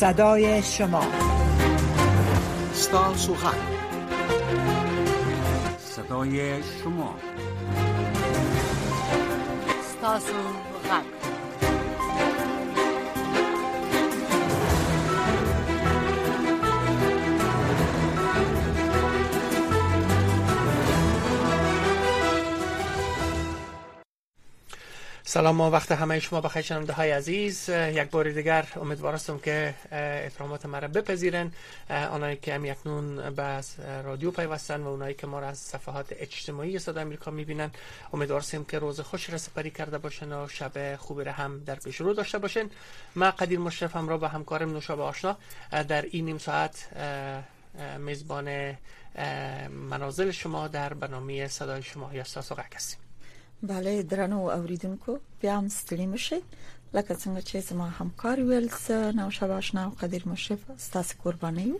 صدای شما ستا سوخن صدای شما سوخن سلام و وقت همه شما بخیر شنونده های عزیز یک بار دیگر امیدوار هستم که اکرامات مرا بپذیرن آنایی که هم یکنون به رادیو پیوستن و اونایی که ما را از صفحات اجتماعی صد امریکا میبینن امیدوار هستم که روز خوش را سپری کرده باشن و شب خوبی را هم در پیش رو داشته باشن ما قدیر مشرف هم را با همکارم نوشابه آشنا در این نیم ساعت میزبان منازل شما در برنامه صدای شما یا ساسوقک هستیم بله درنو اوریدونکو بیا هم ستړي مشه لکه څنګه چې زما همکار ویل زه نو شباشنا او قدیر مشرف ستاسو قرباني یو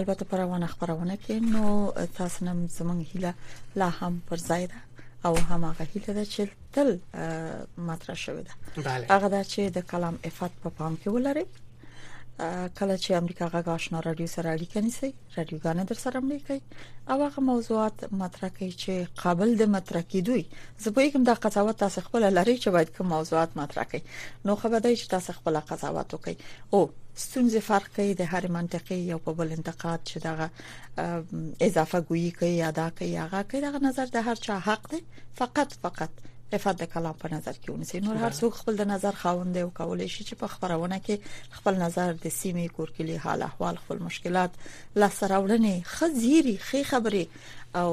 البته پر روانه خبرونه کې نو تاسو نن زمونږ هیله لا هم پر ځای ده او هماغه هیله ده چې تل مطرح شوې ده هغه دا چې د کلام افات په پام کې ولرئ کله چې امریکا غږ آشنا رادیو سره اړیکه نیسي رادیوګانې در سره ملي کوي او هغه موضوعات مطرح کوي چې قابل د مطرح کیدوي زه به کوم د قضاوت تاسو خپل لري چې باید کوم موضوعات مطرح کړي نو خبر دی چې تاسو خپل قضاوت وکړي او ستونزې فرق کوي د هر منطقي یو په بل انتقاد چې دغه اضافه ګویي کوي ادا کوي هغه کوي دغه نظر د هر چا حق دی فقط فقط افاد د کلام په نظر کې ونیسي نور هر څوک خپل د نظر خاوند دی او کولای شي چې په خبرونه کې خپل نظر د سیمې کورکلي حال احوال خپل مشکلات لا سراوړنې خزيري خې خبرې او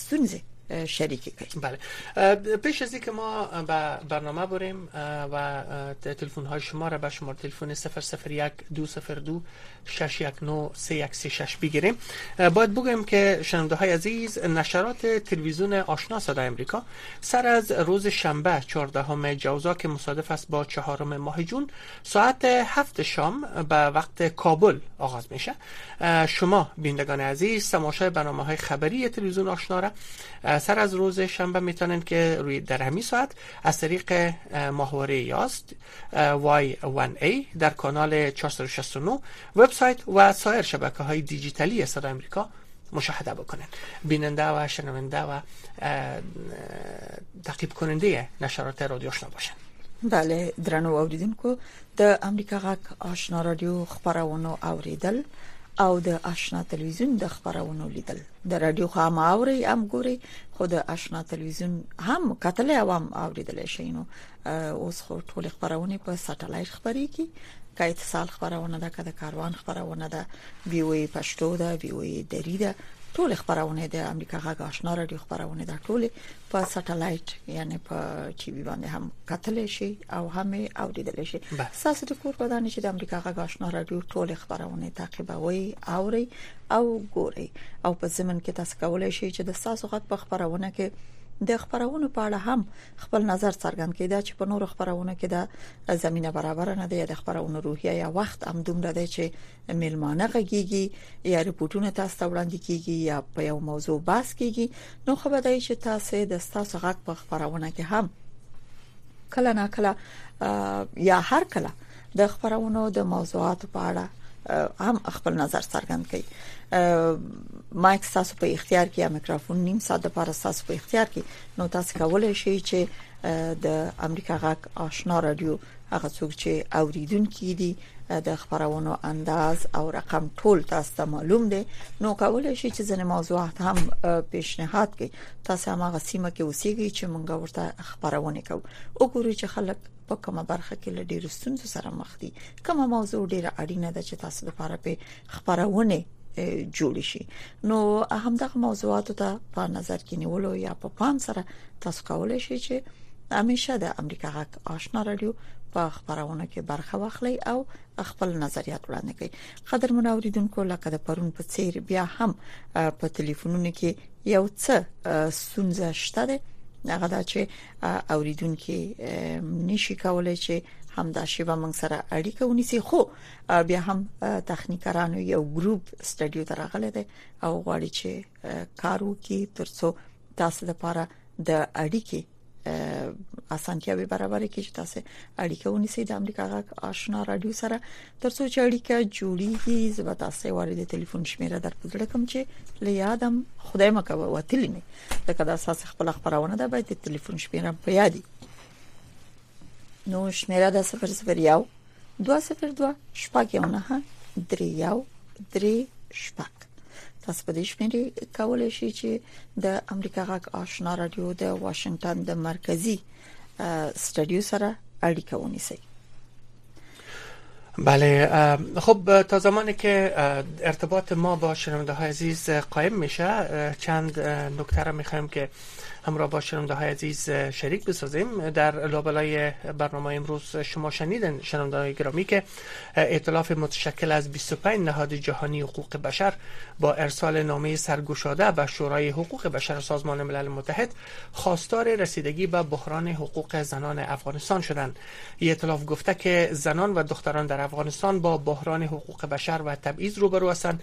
ستونزې شریک کنیم بله پیش از که ما به برنامه بریم و تلفن های شما را به شما تلفن 001 202 619 بگیریم باید بگویم که شنونده های عزیز نشرات تلویزیون آشنا صدای امریکا سر از روز شنبه 14 جوزا که مصادف است با چهارم ماه جون ساعت هفت شام به وقت کابل آغاز میشه شما بینندگان عزیز تماشای برنامه های خبری تلویزیون آشنا را سر از روز شنبه میتونن که روی در همین ساعت از طریق ماهواره یاست وای ون ای در کانال 469 وبسایت و سایر شبکه های دیجیتالی صدا امریکا مشاهده بکنن بیننده و شنونده و تعقیب کننده نشرات رادیو آشنا باشن بله درنو اوریدونکو د امریکا غک آشنا رادیو خبرونه اوریدل او د آشنا تلویزیون د خبرونو لیدل د رادیو خام اوري ام ګوري خو د آشنا تلویزیون هم کتل او هم اوریدل شي نو اوس خو ټول خبرونه په ساتلایت خبريږي که اتصال خبرونه ده که د کاروان خبرونه ده وی وی پښتو ده وی وی دری ده ټول خبرونه د امریکا غږ آشنا رادیو خبرونه ده ټول په ساتلایت یعنی په ټي وي باندې هم کتل شي او هم اوریدل شي ساس د کور په دانش د امریکا غږ آشنا رادیو ټول خبرونه تعقیبوي اوري او ګوري او په زمن کې تاسو کولای شئ چې د ساسو غږ په خبرونه کې د خبرونو په اړه هم خپل نظر څرګند کړي دا چې په نورو خبرونه کې دا زمينه برابر نه دی د خبرونو روحیه یا وخت هم دومره دی چې ملمانه غږیږي یا رپورټونه تاسو ته وړاندې کیږي یا په یو موضوع بحث کیږي نو خو به دای چې تاسو د تاسو غږ په خبرونه کې هم کله نا کله یا هر کله د خبرونو د موضوعات په اړه هم خپل نظر څرګند کړي مایک تاسو په اختیار کې یا میکروفون نیم ساعت لپاره تاسو په اختیار کې نو تاسو کولای شئ چې د امریکا غږ آشنا رادیو هغه څوک چې اوریدونکو دي د خبرونو انداز او رقم ټول تاسو ته معلوم دي نو کولای شئ چې ځنې موضوعات هم پیشنهاد کړئ تاسو هم هغه سیمه کې اوسېږئ چې موږ ورته خبرونه کوو وګورئ چې خلک په کومه برخه کې له ډیرو ستونزو سره مخ دي کومه موضوع ډیره اړینه ده چې تاسو لپاره په خبرونه جوړ شي نو همدغه موضوعات ته په نظر کې نیولو یا په پام سره تاسو کولای شئ چې همیشه د امریکا غږ آشنا رادیو په خبرونه کې برخه واخلي او خپل نظریات وړاندې کړي قدر منوریدونکو لکه د پرون په څیر بیا هم په ټلیفونونو کې یو څه سونځه شته ده هغه دا چې اوریدونکو نشي کولای چې همدا شیبه موږ سره اړیکه ونیسي خو بیا هم تخنیکرانو یو ګروپ سټډیو ته راغلی دی او غواړي چې کار وکړي ترڅو تاسو لپاره د اړیکی اسانتیاوي برابر کړي چې تاسو اړیکه ونیسئ د امریکا غږ آشنا رادیو سره ترڅو چې اړیکه جوړیږي زه تاسو وارد ټلیفون شمیره در پدړه کوم چې لیادم خدای مکه وتلی نه لکه دا اساس خپل خبرونه ده باید ټلیفون شمیره په یادي نو شمیره د 001 202 شپږ یو نه درې یو درې شپږ تاسو په دې شمیرې کولای شئ چې د امریکا غږ آشنا رادیو د واشنگټن د مرکزی سټډیو سره اړیکه ونیسئ بله خب تا زمانی که ارتباط ما با شنونده های عزیز قایم میشه چند نکته را میخوایم که همراه با شنونده های عزیز شریک بسازیم در لابلای برنامه امروز شما شنیدن شنونده های گرامی که اطلاف متشکل از 25 نهاد جهانی حقوق بشر با ارسال نامه سرگشاده به شورای حقوق بشر سازمان ملل متحد خواستار رسیدگی به بحران حقوق زنان افغانستان شدند اطلاف گفته که زنان و دختران در افغانستان با بحران حقوق بشر و تبعیض روبرو هستند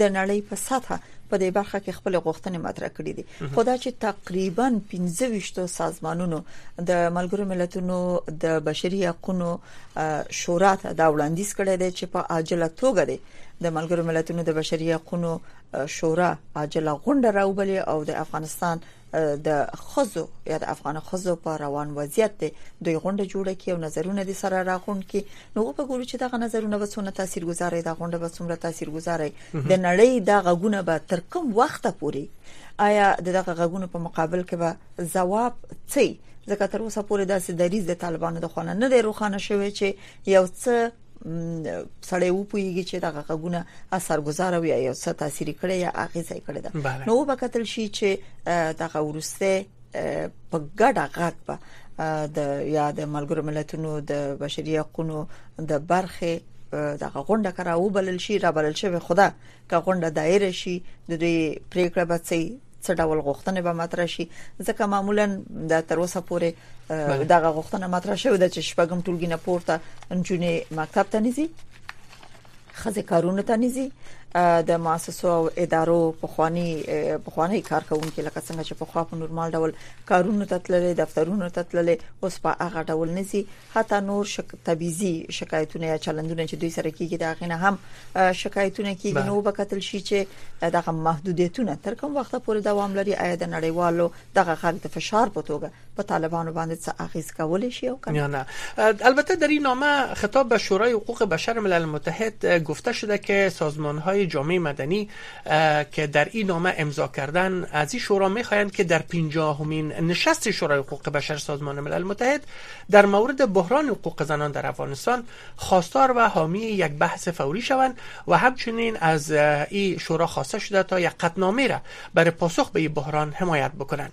د نړۍ په سطح په دې برخه کې خپل غوښتنې مطرح کړې دي خو دا چې تقریبا 15 سازمانونو د ملګرو ملتونو د بشري حقوقو شورا ته دا وړاندیز کړی دی چې په عاجله توګه دی د ملګرو ملتونو د بشري حقوقو شورا عاجله غونډه راوبلي او د افغانستان د خزو یا د افغان خزو په روان وضعیت دی دوی غونډه جوړه کی او نظرونه دي سره راغونډ کی نو په ګورو چې دغه نظرونه به څونه تاثیرګذار دا غونډه به څومره تاثیرګذار د نړۍ دا غږونه به تر کوم وخت پوري آیا دغه غږونو په مقابل کې به جواب څه ځکه تر اوسه پورې داسې دریز د طالبانو د خونه نه دی روښانه شوی چې یو څه سړی و پویږي چې دغه غږونه اثرګذار وي یا څه تاثیر کړي یا اغیزه کړي ده نو به کتل شي چې دغه ورسته په ګډه غږ په د یا د ملګرو ملتونو د بشري حقوقو د برخه دغه غونډه کرا وبلل شي را بلل شي خدا که غونډه دایره شي د دوی پریکړه به څه څه ډول غوښتنې به مطرح شي ځکه معمولا د تر اوسه پورې دغه غوښتنه مطرح شوې ده چې شپږم ټولګي نه پورته نجونې مکتب ته نږي خزه کارونه ته نږي د مؤسسو او ادارو په خواني په خواني کارکونکو لکه څنګه چې په خوا په نورمال ډول کارونو ته تللې دفترونو ته تللې اوس په هغه ډول نسی حتی نور شک تبيزي شکایتونه یا چلندونه چې دوی سره کیږي دا غینه هم شکایتونه کیږي نو به کتل شي چې دغه محدودیتونه تر کوم وخت پورې دوام لري آیا د نړیوالو دغه غږ د فشار په توګه په طالبانو باندې څه اغیز کولی شي او کنه نه البته در این نامه خطاب به شورای حقوق بشر ملل متحد گفته شده که سازمان های جامعه مدنی که در این نامه امضا کردن از این شورا میخواهند که در 50 همین نشست شورای حقوق بشر سازمان ملل متحد در مورد بحران حقوق زنان در افغانستان خواستار و حامی یک بحث فوری شوند و همچنین از این شورا خواسته شده تا یک قطنامه را برای پاسخ به این بحران حمایت بکنند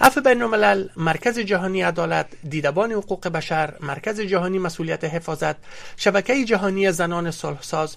عفو بین الملل مرکز جهانی عدالت دیدبان حقوق بشر مرکز جهانی مسئولیت حفاظت شبکه جهانی زنان صلحساز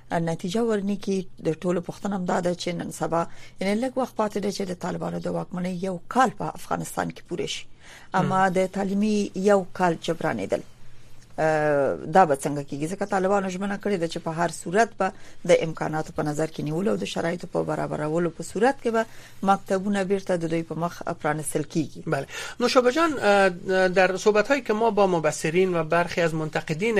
نتیجه ورني کې د ټولو پښتنو هم دا ده چې نن سبا ان لږ وخت پاتې دی چې د طالبانو د واکمنۍ یو کال په افغانستان کې پوره شي اما د تعلیمي یو کال جبرانېدل دا به څنګه کیږي ځکه طالبانو ژمنه کړې ده چې په هر صورت به د امکاناتو په نظر کې نیول او د شرایطو په برابرولو په صورت کې به مکتبونه بیرته د دوی په مخ پرانستل کیږي بله نو شوبه جان در صحبت هایی که ما با مبصرین و برخی از منتقدین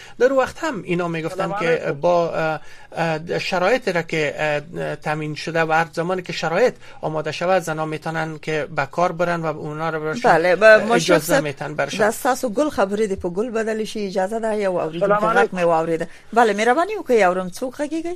در وقت هم اینا میگفتن که با شرایط را که تامین شده و هر زمانی که شرایط آماده شود زنان میتونن که به کار برن و اونا را برشن بله با اجازه میتن برشن دستاس و گل خبری دی پا گل بدلی شی اجازه ده یا واوریدن که غط می واوریده بله مهربانی وکړئ اورم څوک غږیږئ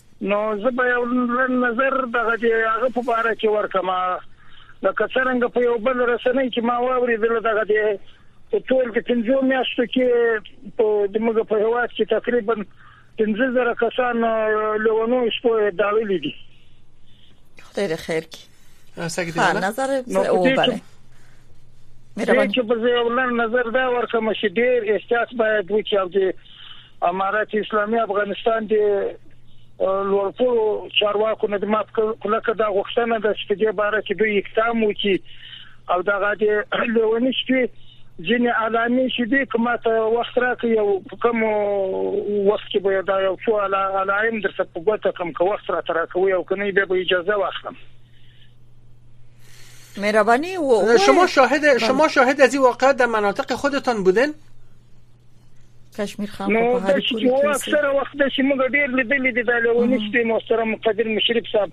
نو زه به یو نظر دغه دی هغه په باره کې ورکم لکه څنګه په یو بل رسنۍ کې ما واوریدل دغه دی په ټول کې پنځو میاشتو کې په دموږ په هوا کې تقریبا 15000 کسان لونو شپو داویل دي خدای د خیر کی سګی دی نظر او بره مهرباني چې په ځای ولر نظر دا ورکه مشه ډیر احساس باید وکړي امارت اسلامي افغانستان د لوړ پوړو چارواکو نه د ماپ کلکه دا غوښتنه ده چې په دې باره کې دوی اقدام وکړي او دغه د لیونی شپې ځینې علامې چې دي که ما ته وخت راکړي او په کوم وخت کې به دا یو څو علایم درته په ګوته کوم که وخت راته راکوي او که نه بیا به اجازه واخلم مهربانی و شما شاهد شما شاهد از این واقعیت در مناطق خودتان بودن؟ کشمیر خان په هاري پوری کې نو اکثره وخت د شموږ ډیر لیدلې دي د لونی شپې محترم قدر مشرف صاحب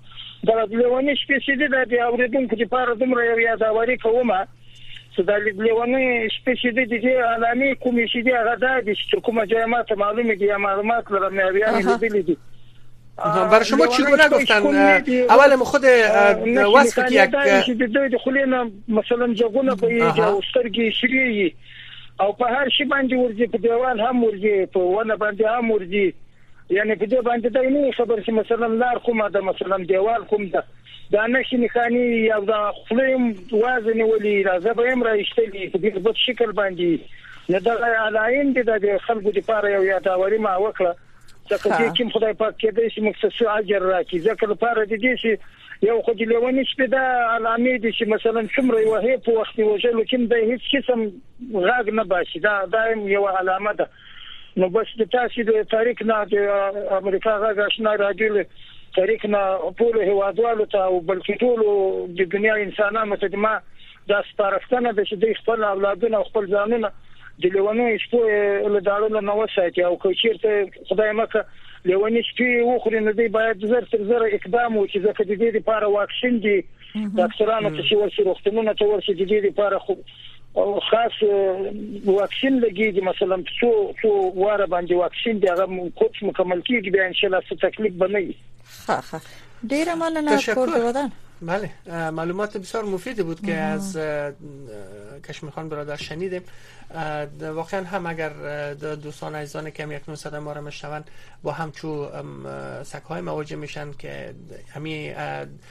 د لونی شپې چې دي د اوریدونکو لپاره دومره یو یاداوري کومه چې د لیدلونی شپې چې دي د علامې کومې چې دي هغه د دې چې کومه ځای ما ته معلومه دي یا معلومات لرم یا بیا لیدلې دي بر شما چگونه گفتن اول خود وصف که یک مثلا جگونه به یه جا استرگی شریعی او په هر شي باندې ورځي په دیوال هم ورځي په ونه باندې هم ورځي یعنی په دې باندې دا نه خبر چې مثلا لار کومه ده مثلا دیوال کوم ده دا نشي نخاني یا دا خپلم وازنه ولي راځه به هم راځتلي په دې په شکل باندې نه دا علایم دي د خلکو لپاره یو یاداوري ما وکړه ځکه چې کوم خدای پاک کې دې چې مختصو اجر راکړي ځکه لپاره دې چې یو خو د لیونی سپی دا علامې دي چې مثلا څومره یو هې په وخت وژلو کې د هیڅ قسم غاګ نه باسي دا دا یو علامه ده نو بس د تاسو د تاریخ نه د امریکا غږ آشنا رادیو له تاریخ نه ټول هوادوالو ته او بلکې ټول د دنیا انسانانو ته ما دا سپارښتنه ده چې دوی خپل اولادونه او خپل ځانونه د لیونیو سپو له داړلو نه وساتي او که چیرته خدای مه کړه لیونی سپی وخوري نو دوی باید زر تر زر اقدام وکړي ځکه د دې لپاره واکسین دي ډاکټرانو ته چې ورسي روغتونونو ته ورسي د دې لپاره خو خاص واکسین لګیږي مثلا څو څو واره باندې واکسین دی هغه کوچ مکمل کیږي بیا ان شاء الله څه تکلیف بنوي خا خا ډیره مننه کور دی ودان بله معلومات بسیار مفید بود که از کشمی خان برادر شنیدیم واقعا هم اگر دوستان عزیزان که هم یک صد ما را مشنوند با همچو سکه های مواجه میشن که همی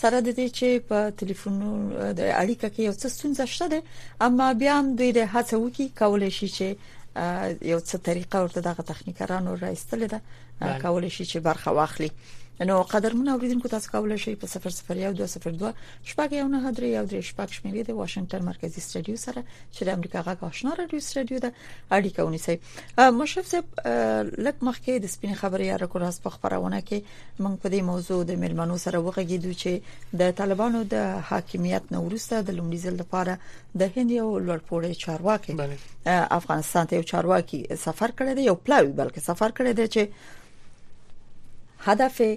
سره د دې چې په ټلیفون د اړیکه کې یو څه ستونزه شته ده اما بیا هم دوی د هڅه وکي کولای شي چې یو څه طریقه ورته دغه تخنیکرانو راستل ده بله. کولای شي چې برخه واخلي نو قدرمن اوریدونکو تاسو کولای شئ په 001202 شپږ یو نه درې یو درې شپږ شمیرې د واشنگټن مرکزی سټډیو سره چې د امریکا غږ آشنا رادیو سټډیو ده اړیکه ونیسئ مشرف صاحب لک مخکې د سپین خبرې یا رکوراس په خبرونه کې موږ په دې موضوع د ملمنو سره وغږیدو چې د طالبانو د حاکمیت نو ورسته د لومړي ځل لپاره د هند یو لوړپوړی چارواکي افغانستان ته یو چارواکي سفر کړی دی یو پلاوی بلکې سفر کړی دی چې هدف یې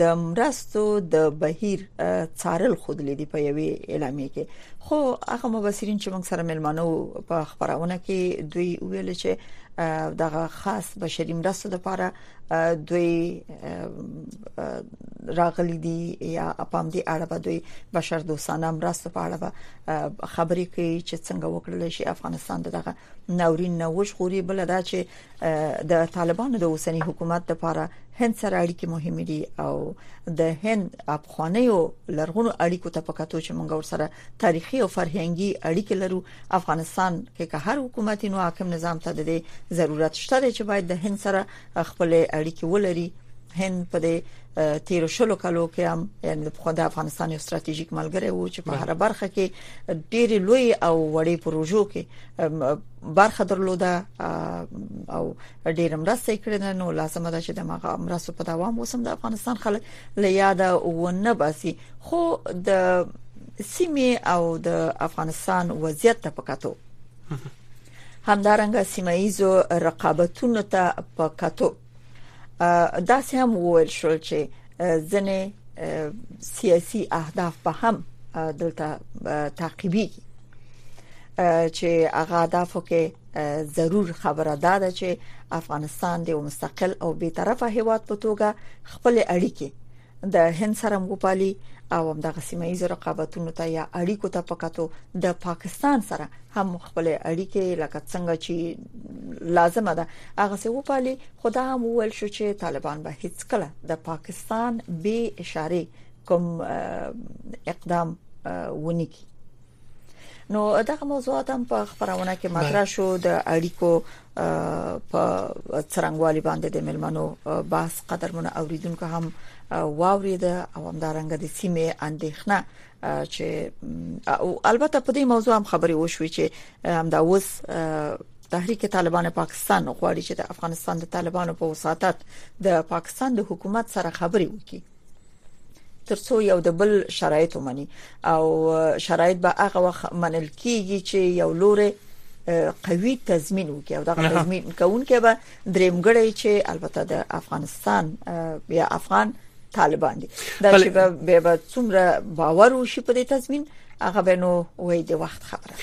د مرستو د بهیر څارل خود لیدي په یوې اعلامیه کې خو هغه مبصرین چې موږ سره ملمانه په خبرونه کې دوی ویل چې دغه خاص بشري مرستو لپاره دوی راغلي دي یا اپام دي اړه به دوی بشر دوستانه مرستو په اړه به خبرې کوي چې څنګه وکړل شي افغانستان دغه ناورین نه وژغوري بل دا چې د طالبانو د اوسنی حکومت لپاره هند سره اړیکې مهمې دي او د هند افغانیو لرغونو اړیکو ته په کتو چې موږ ورسره تاریخي او فرهنګي اړیکې لرو افغانستان کې که هر حکومت نو حاکم نظام ته د ضرورت شته چې باید د هند سره خپل اړیکې ولري هند په دې تیر شلو کلو کې هم یعنی د افغانستان یو ستراتیژیک ملګری وو چې په هر برخه کې ډېری لوی او وړې پروژو کې برخه درلوده او ډیر مرسته کړې ده نو لازمه ده چې د مغه مرستو په دوام وسم د افغانستان خلک له یاده ونه باسي خو د سیمه او د افغانستان وضعیت ته پکاتو همدارنګه سیمایي زو رقابتونو ته پکاتو دا سم وویل شو چې ځنې سیاسي اهداف په هم دلته تعقیبي چې هغه اهدافو کې ضرور خبره ده چې افغانستان د مستقل او بیطرفه هیواد په توګه خپل اړیکې د هند سره مګوپالي او هم د سیمه ایزو رقابتونو ته یا اړیکو ته پکاتو د پاکستان سره هم خپل اړیکې لکه څنګه چې لازمه ده هغه سه وپالي خدا هم وویل شو چې طالبان به هیڅ کله د پاکستان به اشاره کوم اقدام ونی کی نو دغه موضوعات هم په خبرونه کې مطرح شو د اړیکو په څرنګوالي باندې د ملمنو بحث قدرمن اوریدونکو هم واورید او هم دارنګ د سیمه اندېښنه چې او البته په دې موضوع هم خبرې وشوي چې هم دا اوس تحریک طالبان پاکستان غواړي چې د افغانستان د طالبانو په وساطت د پاکستان د حکومت سره خبرې وکړي ترڅو یو د بل شرایط ومني او شرایط به هغه وخت منل کیږي چې یو لوري قوي تضمین وکړي او دا تضمین کوونکې به درېمګړی چې البته د افغانستان یا افغان طالبان دي دا چې به به څومره باور وشي په دې تضمین هغه به نو وای د وخت خبره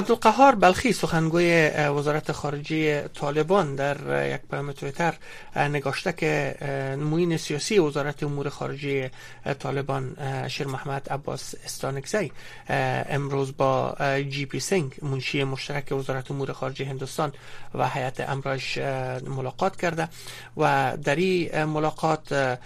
عبدالقهار بلخی سخنگوی وزارت خارجه طالبان در یک پیام تویتر نگاشته که موین سیاسی وزارت امور خارجه طالبان شیر محمد عباس استانکزی امروز با جی پی سنگ منشی مشترک وزارت امور خارجه هندستان و هیئت امراش ملاقات کرده و در این ملاقات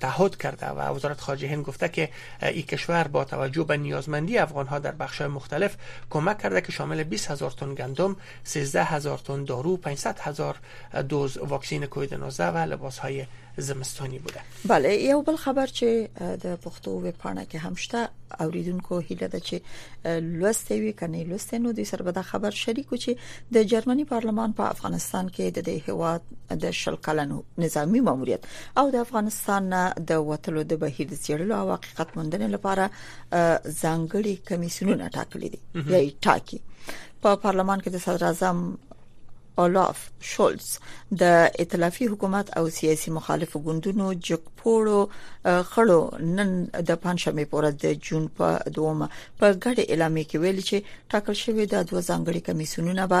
تعهد کرده و وزارت خارجه هند گفته که این کشور با توجه به نیازمندی افغان ها در بخش های مختلف کمک کرده که شامل 20 هزار تن گندم 13 هزار تن دارو 500 هزار دوز واکسین کووید 19 و لباس های زمستانی بوده بله یو بل خبر چې د پښتو وب پاڼه کې هم شته اوریدونکو هیله ده چې لوستې وي کني لوستې نو د سر به د خبر شریکو چې د جرمني پارلمان په افغانستان کې د دې هوا د شل کلنو نظامی ماموریت او د افغانستان نه د وټلو د بهیر د چیرلو او حقیقت موندنې لپاره ځانګړي کمیسیونونه ټاکلي دي یا ټاکي په پارلمان کې د صدر اعظم اولاف شولز د ائتلافي حکومت او سیاسي مخالفو ګوندونو جګپوړو خړو نن د پنځمه پورز د جون په دومه په ګډه اعلامیه کې ویل چې ټاکل شوې د دوه ځانګړي کمیسیونونه به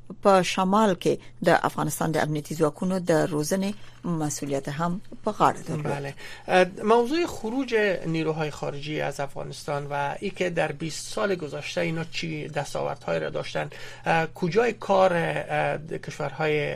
په شمال کې د افغانستان د امنیتي ځواکونو د روزنې مسولیت هم په غاړه درلود بله موضوع خروج نیروهای خارجی از افغانستان و ای که در 20 سال گذشته اینا چی دستاوردهای را داشتن کجای کار کشورهای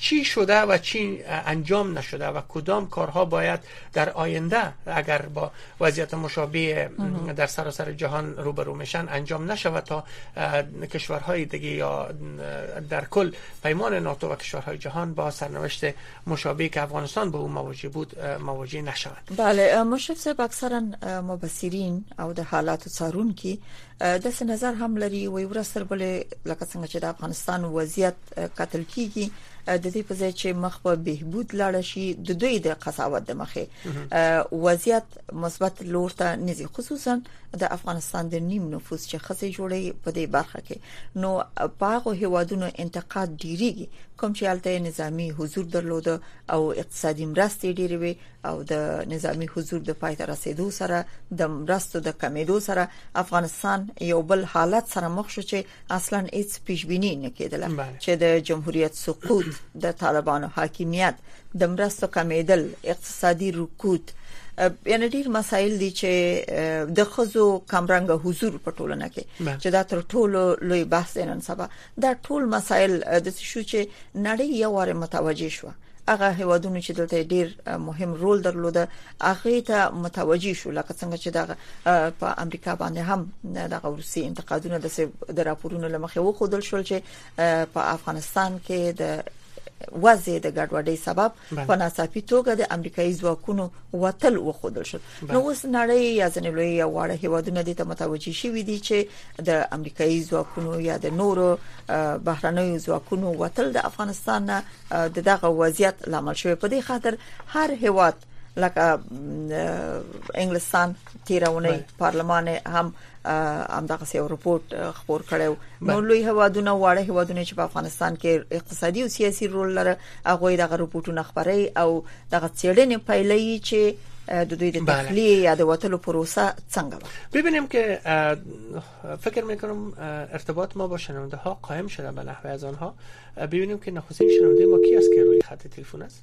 چی شده و چی انجام نشده و کدام کارها باید در آینده اگر با وضعیت مشابه در سراسر جهان روبرو میشن انجام نشود تا کشورهای دیگه یا در کل پیمان ناتو و کشورهای جهان با سرنوشت مشابه که افغانستان به اون مواجه بود مواجه نشود بله مشرف اکثرا مبصرین او د حالاتو څارونکو داسې نظر هم لري وي ورځ تر بلې لکه څنګه چې د افغانستان وضعیت قتل کیږي د دې په ځای چې مخ په بهبود لاړ شي د دوی د قضاوت د مخې وضعیت مثبت لور ته نزي خصوصا د افغانستان د نیم نفوس چې خزه جوړي په دې برخه کې نو پاغه هوادونو انتقاد ډیریږي کوم چې الته نظامی حضور درلود او اقتصادي مرستې ډیروي او د نظامی حضور د پای ته رسیدو سره د مرستو د کمیدو سره افغانستان یو بل حالت سره مخ شو چې اصلا هیڅ پیشبینی نه کېدل چې د جمهوریت سقوط د طالبانو حاکمیت د مرستو کمیدل اقتصادي رکود یعنی ډیر مسایل دي چې د خزو کمرنګ حضور په ټولنه کې چې دا تر ټولو لوی بحث نن سبا دا ټول مسایل د څه شو چې نړۍ یو واره متوجه شو هغه هیوادونو چې دلته ډیر مهم رول درلود هغه ته متوجي شو لکه څنګه چې دا په امریکا باندې هم د روسي انتقادونه د راپورونو لمخې وخودل شول چې په افغانستان کې د وضع د ګډوډۍ سبب په ناڅاپي توګه د امریکایي ځواکونو وتل وخودل شو نو اوس نړۍ یا ځنې لوی یا واړه هیوادونه د ته متوجي شوې دي چې د امریکایي ځواکونو یا د نورو بهرنیو ځواکونو وتل د افغانستان د دغه وضعیت لامل شوی په دې خاطر هر هیواد لکه انګلستان تیرونه پارلمان هم هم دغه سیو رپورت خبر کړو نو لوی هوادونه واړه هوادونه چې په افغانستان کې اقتصادي او سیاسي رول لري هغوی دغه رپورټونه خبري او دغه څېړنې پیلوي چې د دوی د تخلیه یا د وتلو پروسه څنګه وه ببینیم که فکر میکنم ارتباط ما با شنونده ها قائم شده به نحوه از آنها ببینیم که نخستین شنونده ما کی است که روی خط تلفن است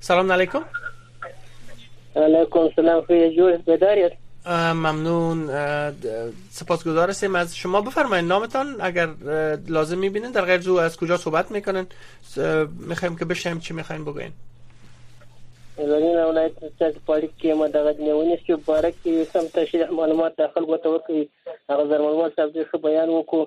سلام علیکم علیکم سلام خوی جور بیدار است ممنون سپاسگزار هستیم از شما بفرمایید نامتان اگر لازم میبینین در غیر زو از کجا صحبت میکنن میخوایم که بشیم چی میخواین بگوین زمین اولایت سیاسی پالیک که ما دغه نیونی چې بارک سم تشریح معلومات داخل غوته ورکړي هغه زرمنوال صاحب خو بیان وکړو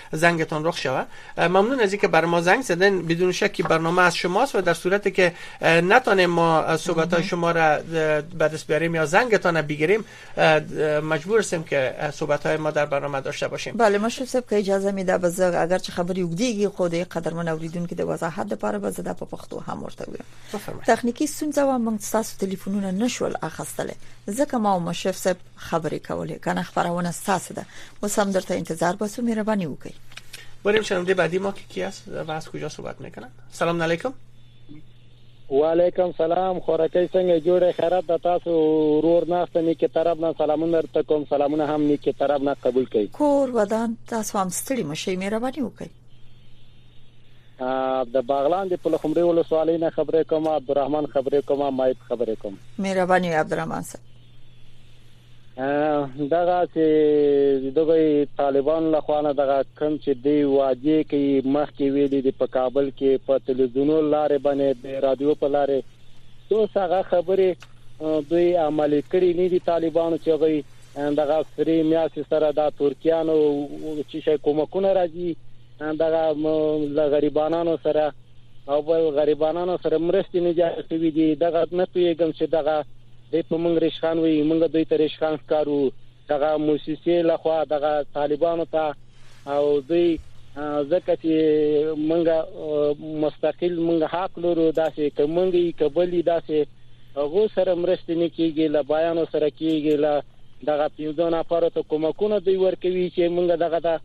زنگتان رخ شوه ممنون از اینکه بر ما زنگ زدن بدون شک برنامه از شماست و در صورتی که نتانیم ما صحبت های شما را به دست بیاریم یا زنگتان بگیریم مجبور هستیم که صحبت های ما در برنامه داشته باشیم بله ما شو سب که اجازه میده بزرگ اگر چه خبری وګدیږي خو د قدرمن اوریدون کې د وضاحت لپاره به زده په پښتو هم ورته ویم تخنیکی ستونزه و موږ تاسو ټلیفونونه نشول اخستل ځکه ما او مشرف صاحب خبرې کولې کنه خبرونه ستاسو ده اوس هم درته انتظار باسو مهرباني وکړئ بریم شنونده بعدی ما که کی است و از کجا صحبت میکنن سلام علیکم و علیکم سلام خورکی څنګه جوړه خیرات د تاسو ورور ناست نیکه طرف نه سلامونه درته کوم سلامونه هم نیکه طرف نه قبول کړئ کور ودان تاسو هم ستړي مشي مهرباني وکړئ د باغلان د پلخمري ولسوالۍ نه خبرې کوم عبدالرحمن خبرې کوم مایب خبرې کوم مهرباني عبدالرحمن صاحب دغه چې دغه طالبان له خوانه دغه کم چې دی وادي کې مخ کې ویلي دی په کابل کې په تلویزیونو لارې باندې د رادیو په لارې څو هغه خبرې دوی عملي کړې نه دي طالبانو چې غوي دغه فری میاسي سره د ترکیانو چې شي کومکونه راځي دغه له غریبانو سره او بل غریبانانو سره مرستې نه جاري شوې دي دغه نه پیږم چې دغه د په موږ ریشخان وي موږ دوی ته ریشخان ښکارو دغه موسسې لخوا دغه طالبانو ته او دوی ځکه چې موږ مستقل موږ حق لرو داسې کومنګي کبلي داسې هغه سره مرستې نه کیږي لا بیانو سره کیږي لا دغه پیوځو نه پاره ته کومکونه دوی ورکوي چې موږ دغه دا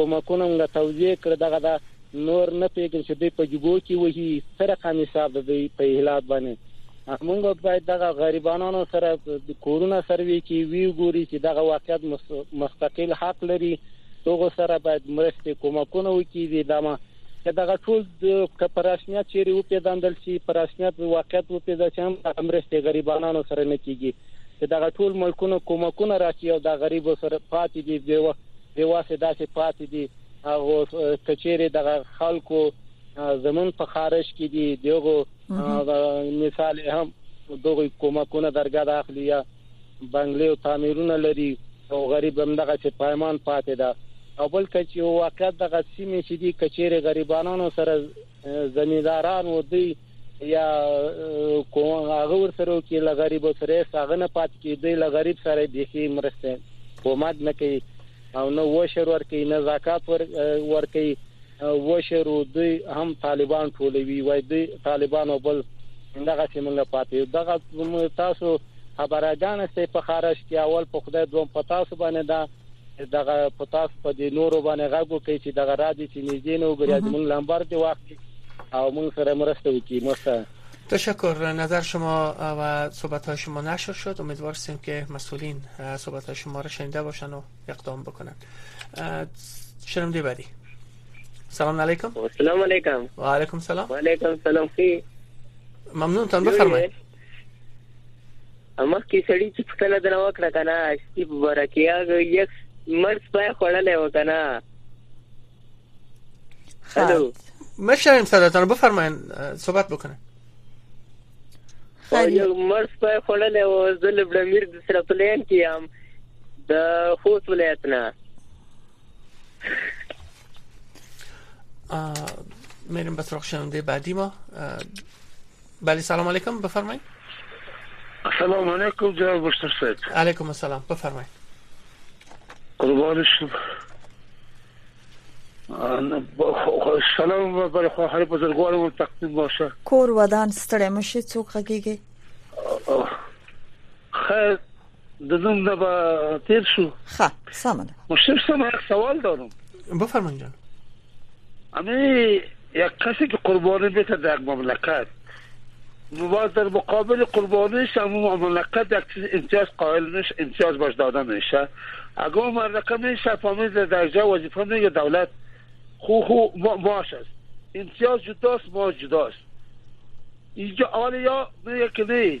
کومکونه موږ توزیع کړ دغه دا نور نه پوهیږم چې دوی په جبو کې وهي څه رقم حساب ده دوی په اهلات باندې موږ باید دغه غریبانو سره کورونه سروي کې وی ګوري چې دغه واقعیت مستقل حق لري دغه سره باید مرستې کومکونه وکړي دي دمه چې دغه ټول که په رسمیت چیرې وپیداندل شي په رسمیت واقعیت وپیدا چې هم د مرستې غریبانو سره نه کیږي چې دغه ټول ملکونه کومکونه راکړي او د غریبو سره پاتې دي دی واسه داسې پاتې دي هغو که چیرې دغه خلکو زمون په خارج کې دي دغه مثال هم دغه کومکونه درګه داخلي یا بنگلې او تعمیرونه لري او غریب هم دغه چې پایمان پاتې ده او بل کچې واقعیت دغه سیمې چې دي کچېره غریبانو سره زمینداران و دوی یا کوم هغه ور سره کې لغریب سره هغه نه پات کې دوی لغریب سره بيخي مرسته کومک نه کوي او نو وشر ور کوي نه زکات ور ور کوي وشر دوی هم طالبان ټولوي وای دوی طالبان او بل دغه سیمه پاتې دغه تاسو خبره ګانسته په خارج کې اول په خدای دوم په تاسو باندې دا دغه په تاسو په دې نورو باندې غږ وکړي چې دغه را دي چې نږدې نه وګریا زمونږ لمبر دی واخلي او موږ سره مرسته وکړي مرسته تشکر نظر شما و صحبت های شما نشر شد امیدوار هستیم که مسئولین صحبت های شما را شنیده باشن و اقدام بکنن شنونده بعدی سلام علیکم سلام علیکم و علیکم سلام و علیکم سلام خی ممنون تان بفرمایید مخکې سړي چې پوښتنه درنه وکړه که نه سپي په باره کې هغه یخ مړ سپی خوړلی و که نه هلو مشرم صداتان بفرمایئ صحبت بکنه خیلی یو مړ سپی خوړلی و زه له بډمیر د سره پلین کې یم د خوست ولایت نه میرم به سراغ شنونده بعدی ما بله سلام علیکم بفرمایئ السلام علیکم جناب مشتر صاحب علیکم السلام بفرمایئ قربان شم سلام بر خو هر په زرګوالو تقدیم باشه کور ودان ستړی مشي څوک غږیږي خیر د زوم نه به تیر شو ښه سمه ده مشرف سم سوال دارم بفرمایید جان امی یک کسی که قربانی بیته در یک مملکت باید در مقابل قربانیش اما مملکت یک چیز امتیاز قائل میشه امتیاز باش داده میشه اگه اون مردکه میشه فامیل در درجه وظیفه میگه دولت خو خو ماش است امتیاز جداست ماش جداست اینجا حال یا میگه که نه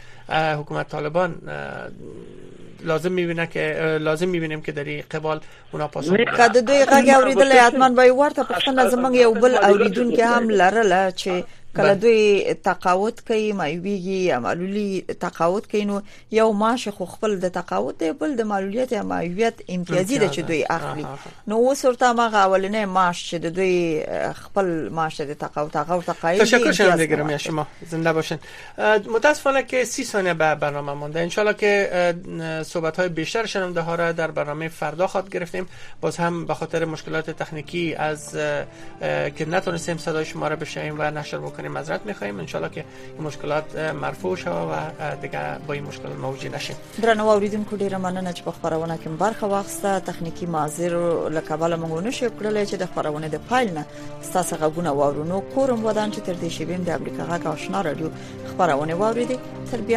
حکومت طالبان لازم میبینه که لازم میبینیم که در این قبال اونا پاسخ بدن که دوی غږ اوریدل حتما به ورته پښتنه زمنګ یو بل اوریدونکو هم لرله چې کله دوی تقاوت کوي مایویږي یا معلولی تقاوت کوي نو یو ماش خو خپل د تقاوت دی بل د معلولیت یا مایویت امتیازي ده چې دوی اخلي نو اوس ورته ما غاولنې ماش چې د دوی خپل ماش د تقاوت هغه ورته قایل تشکر شما زنده باشین متاسفانه که 30 ثانیه به برنامه مونده ان که صحبت های بیشتر شنونده ها را در برنامه فردا خاط گرفتیم باز هم به خاطر مشکلات تکنیکی از که نتونستیم صدای شما را بشنویم و نشر بکنیم بهترین مذرت میخوایم انشالله که این مشکلات مرفوع شوه و دیگه با این مشکل مواجه نشیم درنو اوریدونکو ډیره مننه چې په خبرونه کې برخه واخسته تخنیکی معذر له کبله موږ نه شو کړلای چې د خبرونه د فایل نه ستاسو غوونه وورونو کوم ودان چې تر دې شی بیم د امریکا غا آشنا رادیو خبرونه ووریدي تر بیا